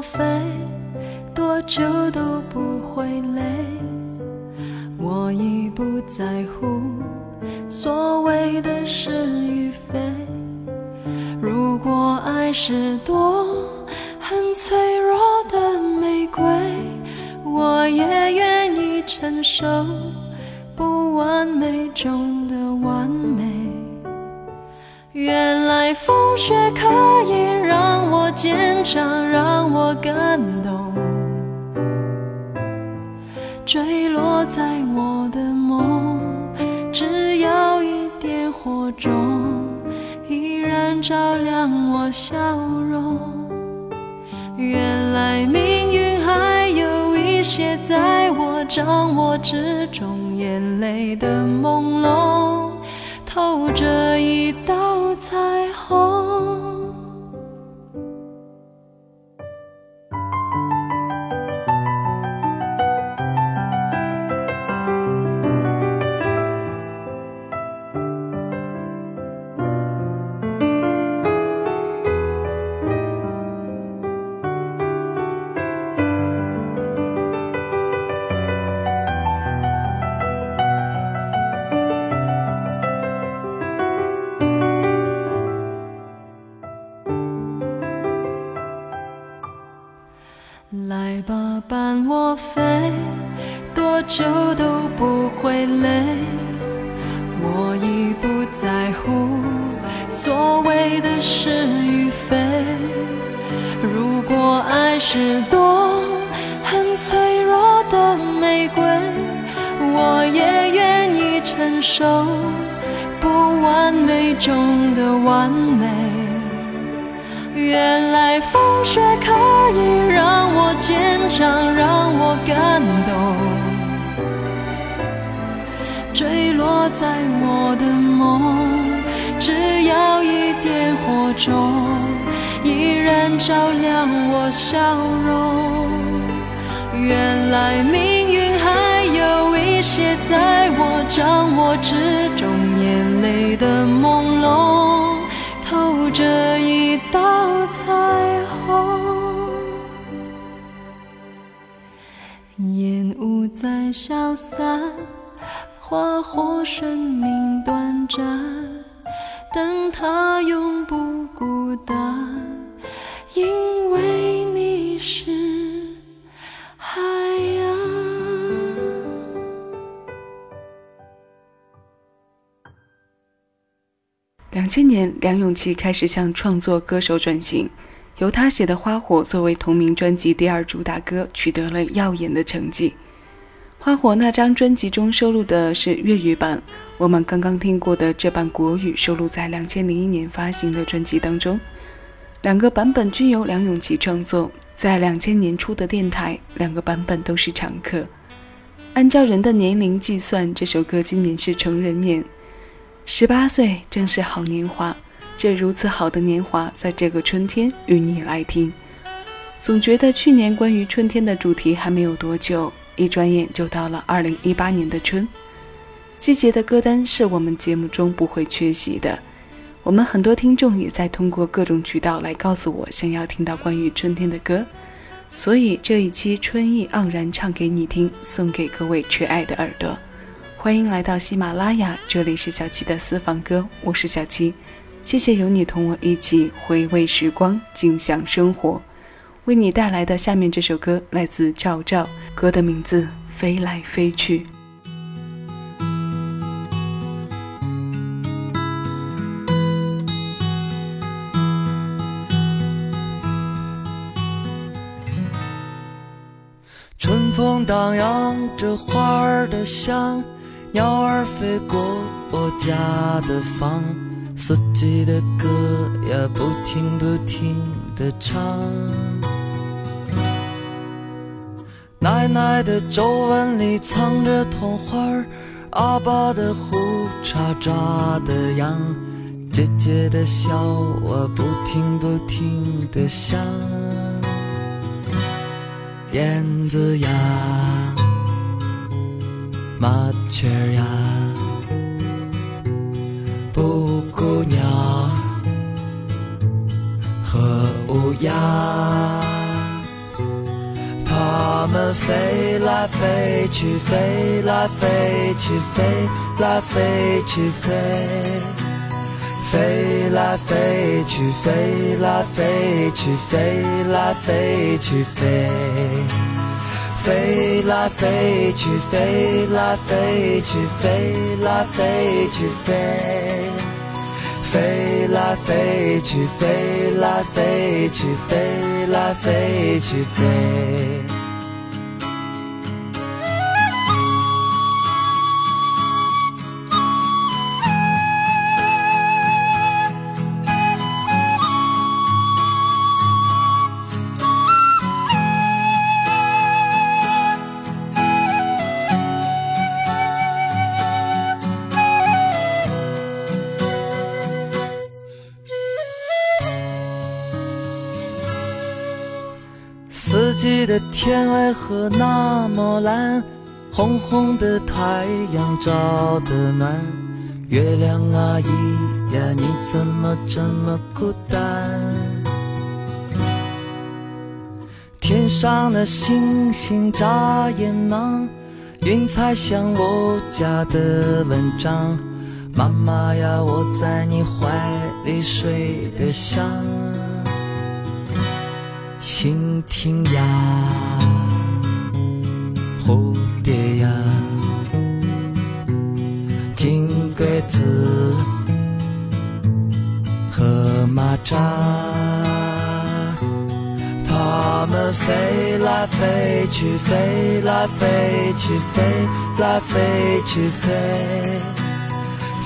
飞多久都不会累？我已不在乎所谓的世落在我的梦，只要一点火种，依然照亮我笑容。原来命运还有一些在我掌握之中，眼泪的朦胧。透着一道彩虹。中的完美。原来风雪可以让我坚强，让我感动。坠落在我的梦，只要一点火种，依然照亮我笑容。原来命有一些在我掌握之中，眼泪的朦胧，透着一道彩虹。烟雾在消散。花火生命短暂，但它永不孤单，因为你是海洋。千年，梁咏琪开始向创作歌手转型，由他写的《花火》作为同名专辑第二主打歌，取得了耀眼的成绩。花火那张专辑中收录的是粤语版，我们刚刚听过的这版国语收录在两千零一年发行的专辑当中。两个版本均由梁咏琪创作，在两千年初的电台，两个版本都是常客。按照人的年龄计算，这首歌今年是成人年，十八岁正是好年华。这如此好的年华，在这个春天与你来听。总觉得去年关于春天的主题还没有多久。一转眼就到了二零一八年的春，季节的歌单是我们节目中不会缺席的。我们很多听众也在通过各种渠道来告诉我想要听到关于春天的歌，所以这一期春意盎然唱给你听，送给各位缺爱的耳朵。欢迎来到喜马拉雅，这里是小七的私房歌，我是小七，谢谢有你同我一起回味时光，静享生活。为你带来的下面这首歌来自赵照，歌的名字《飞来飞去》。春风荡漾着花儿的香，鸟儿飞过我家的房，四季的歌呀不停不停的唱。奶奶的皱纹里藏着童话，阿爸的胡茬扎的样，姐姐的笑啊不停不停的想。燕子呀，麻雀呀，布谷鸟和乌鸦，它们飞来飞去，飞来飞去，飞来飞去，飞。飞来飞去，飞来飞去，飞来飞去，飞，飞来飞去，飞来飞去，飞来飞去，飞，飞来飞去，飞来飞去，飞来飞去，飞。记得天为何那么蓝？红红的太阳照得暖，月亮阿姨呀，你怎么这么孤单？天上的星星眨眼忙，云彩像我家的文章。妈妈呀，我在你怀里睡得香。蜻蜓呀，蝴蝶呀，金龟子和蚂蚱，它们飞来飞去，飞来飞去，飞来飞去，飞。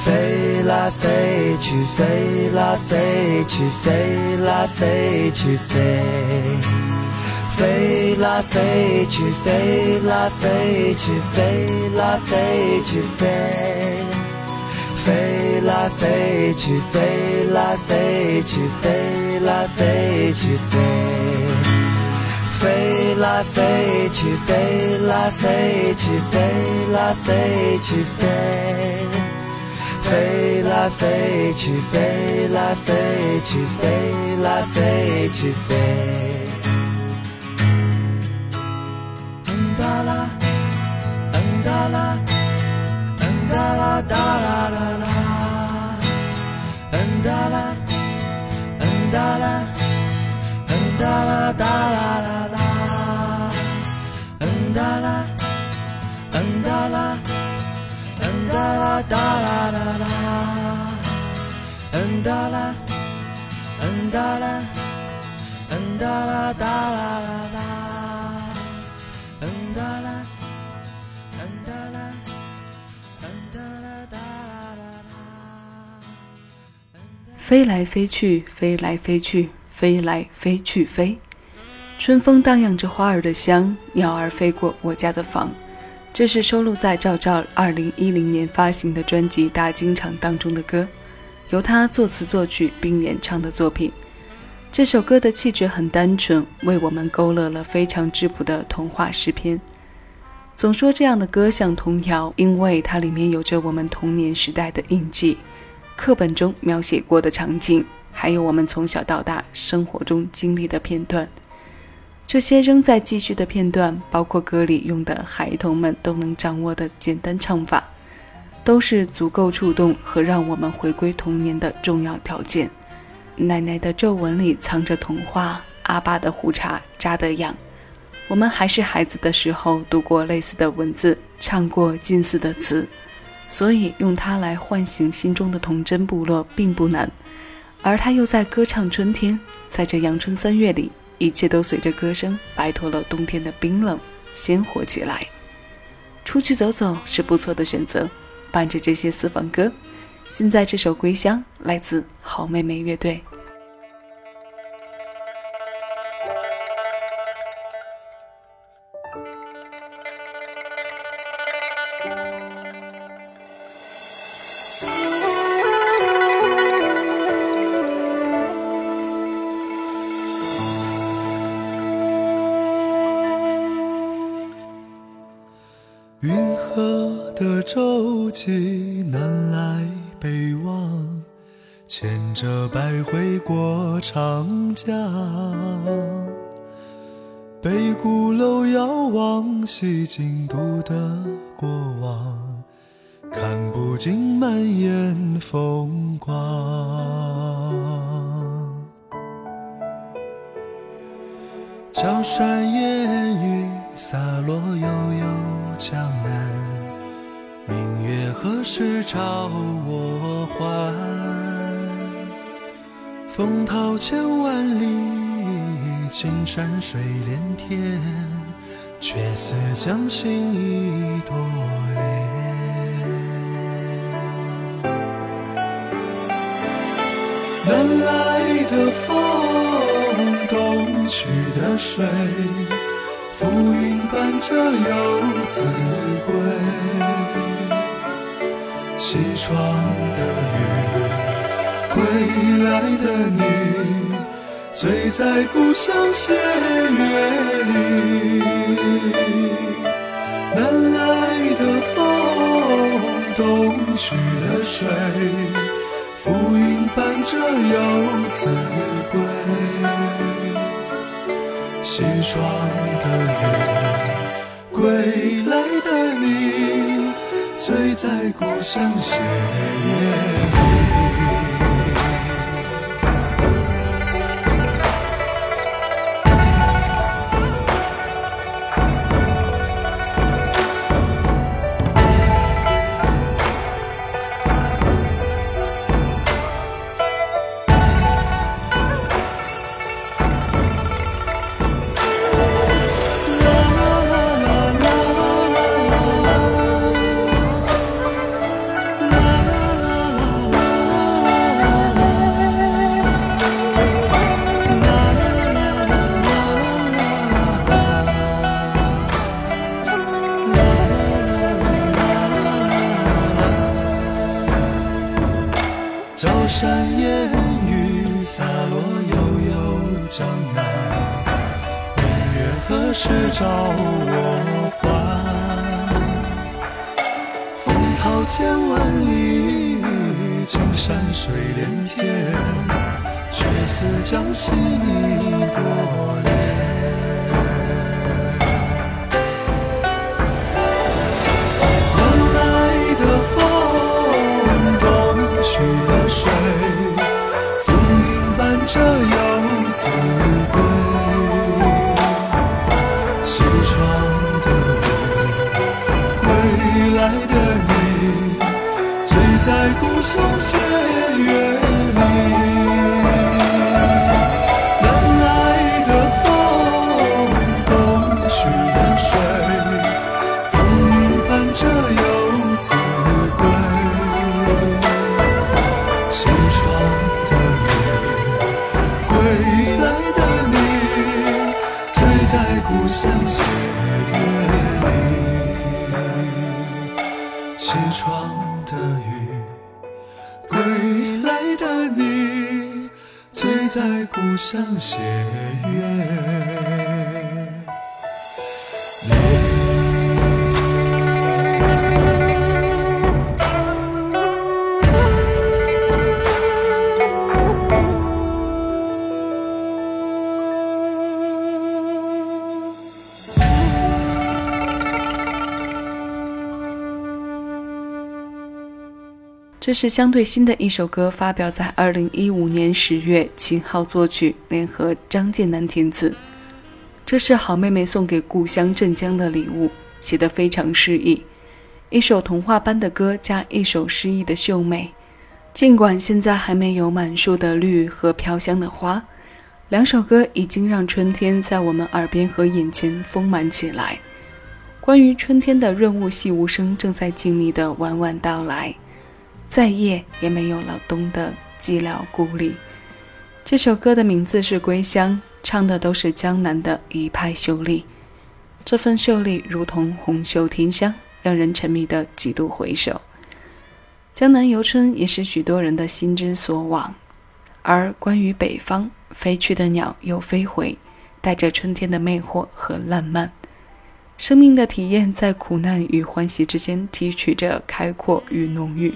飞来飞去，飞来飞去，飞来飞去，飞，飞来飞去，飞来飞去，飞来飞去，飞，飞来飞去，飞来飞去，飞来飞去，飞，飞来飞去，飞来飞去，飞来飞去，飞。飞来飞去，飞来飞去，飞来飞去，飞。嗯哒啦，嗯哒啦，嗯哒啦哒啦啦啦，嗯哒啦，嗯哒啦，嗯哒啦哒啦啦啦，嗯哒啦，嗯哒啦。哒啦啦啦啦，嗯哒啦，哒啦，哒啦哒啦啦啦，嗯哒啦，嗯哒啦，嗯哒啦哒啦啦啦。飞来飞去，飞来飞去，飞来飞去飞。春风荡漾着花儿的香，鸟儿飞过我家的房。这是收录在赵照2010年发行的专辑《大经场》当中的歌，由他作词作曲并演唱的作品。这首歌的气质很单纯，为我们勾勒了非常质朴的童话诗篇。总说这样的歌像童谣，因为它里面有着我们童年时代的印记，课本中描写过的场景，还有我们从小到大生活中经历的片段。这些仍在继续的片段，包括歌里用的孩童们都能掌握的简单唱法，都是足够触动和让我们回归童年的重要条件。奶奶的皱纹里藏着童话，阿爸的胡茬扎得痒。我们还是孩子的时候，读过类似的文字，唱过近似的词，所以用它来唤醒心中的童真部落并不难。而他又在歌唱春天，在这阳春三月里。一切都随着歌声摆脱了冬天的冰冷，鲜活起来。出去走走是不错的选择。伴着这些私房歌。现在这首《归乡》来自好妹妹乐队。长江。北鼓楼遥望西京都的过往，看不尽满眼风光。江山烟雨洒落悠悠江南。明月何时照我还？风涛千万里，青山水连天，却似将心一朵莲。南来的风，东去的水。浮云伴着游子归，西窗的雨，归来的你，醉在故乡斜月里。南来的风，东去的水，浮云伴着游子归。西窗的雨，归来的你，醉在故乡斜月里。照我还？风涛千万里，青山水连天，却似将心一朵莲。在故乡斜月里，南来的风，东去的水，浮云伴着游子归。西窗的雨，归来的你，醉在故乡斜月里。西窗在故乡斜月。这是相对新的一首歌，发表在二零一五年十月，秦昊作曲，联合张建南填词。这是好妹妹送给故乡镇江的礼物，写得非常诗意。一首童话般的歌，加一首诗意的秀美。尽管现在还没有满树的绿和飘香的花，两首歌已经让春天在我们耳边和眼前丰满起来。关于春天的润物细无声，正在静谧的晚晚到来，再夜也没有了冬的寂寥孤立。这首歌的名字是《归乡》，唱的都是江南的一派秀丽。这份秀丽如同红袖添香，让人沉迷的几度回首。江南游春也是许多人的心之所往。而关于北方，飞去的鸟又飞回，带着春天的魅惑和烂漫。生命的体验在苦难与欢喜之间提取着开阔与浓郁。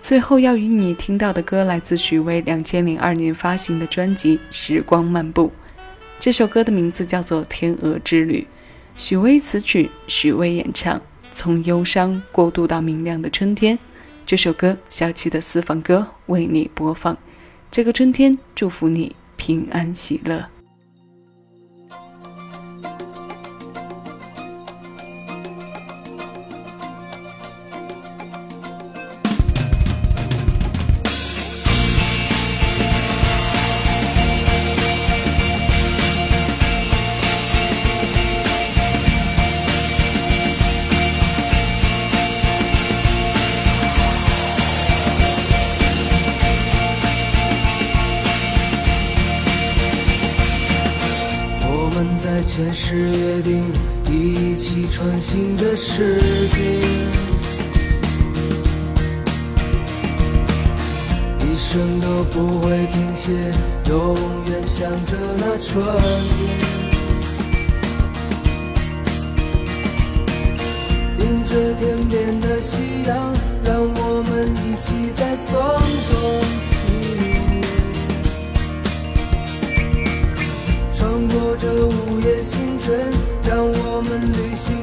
最后要与你听到的歌来自许巍两千零二年发行的专辑《时光漫步》，这首歌的名字叫做《天鹅之旅》。许巍词曲，许巍演唱，从忧伤过渡到明亮的春天。这首歌，小七的私房歌为你播放。这个春天，祝福你平安喜乐。穿行这世界，一生都不会停歇，永远向着那春天。迎着天边的夕阳，让我们一起在风中。穿过这午夜星辰，让我们旅行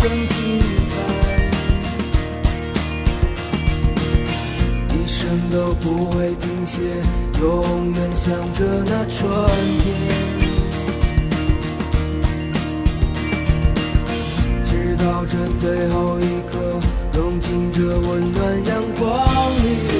更精彩。一生都不会停歇，永远向着那春天。直到这最后一刻，融进这温暖阳光里。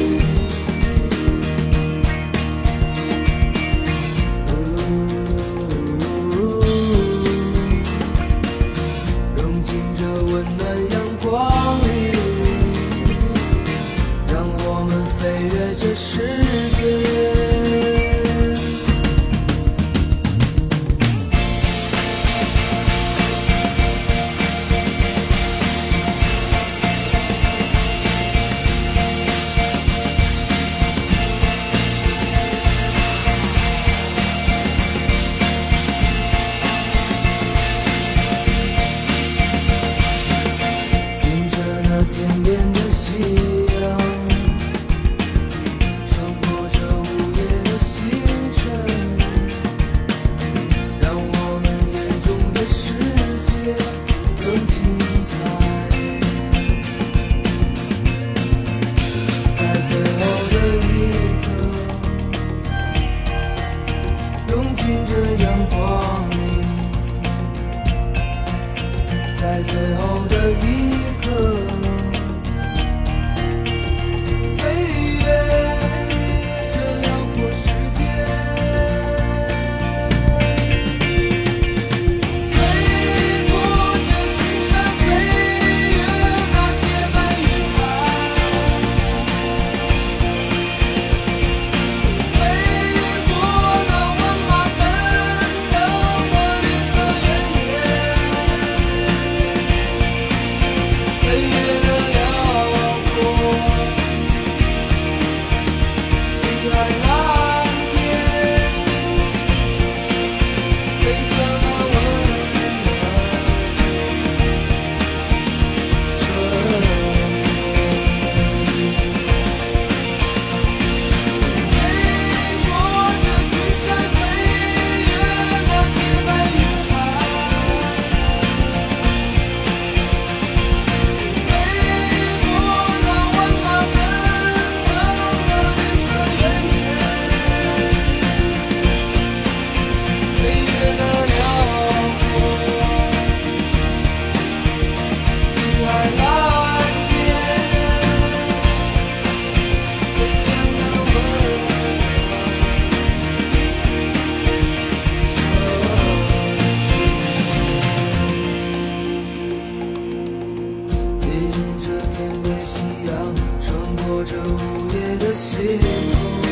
这午夜的星空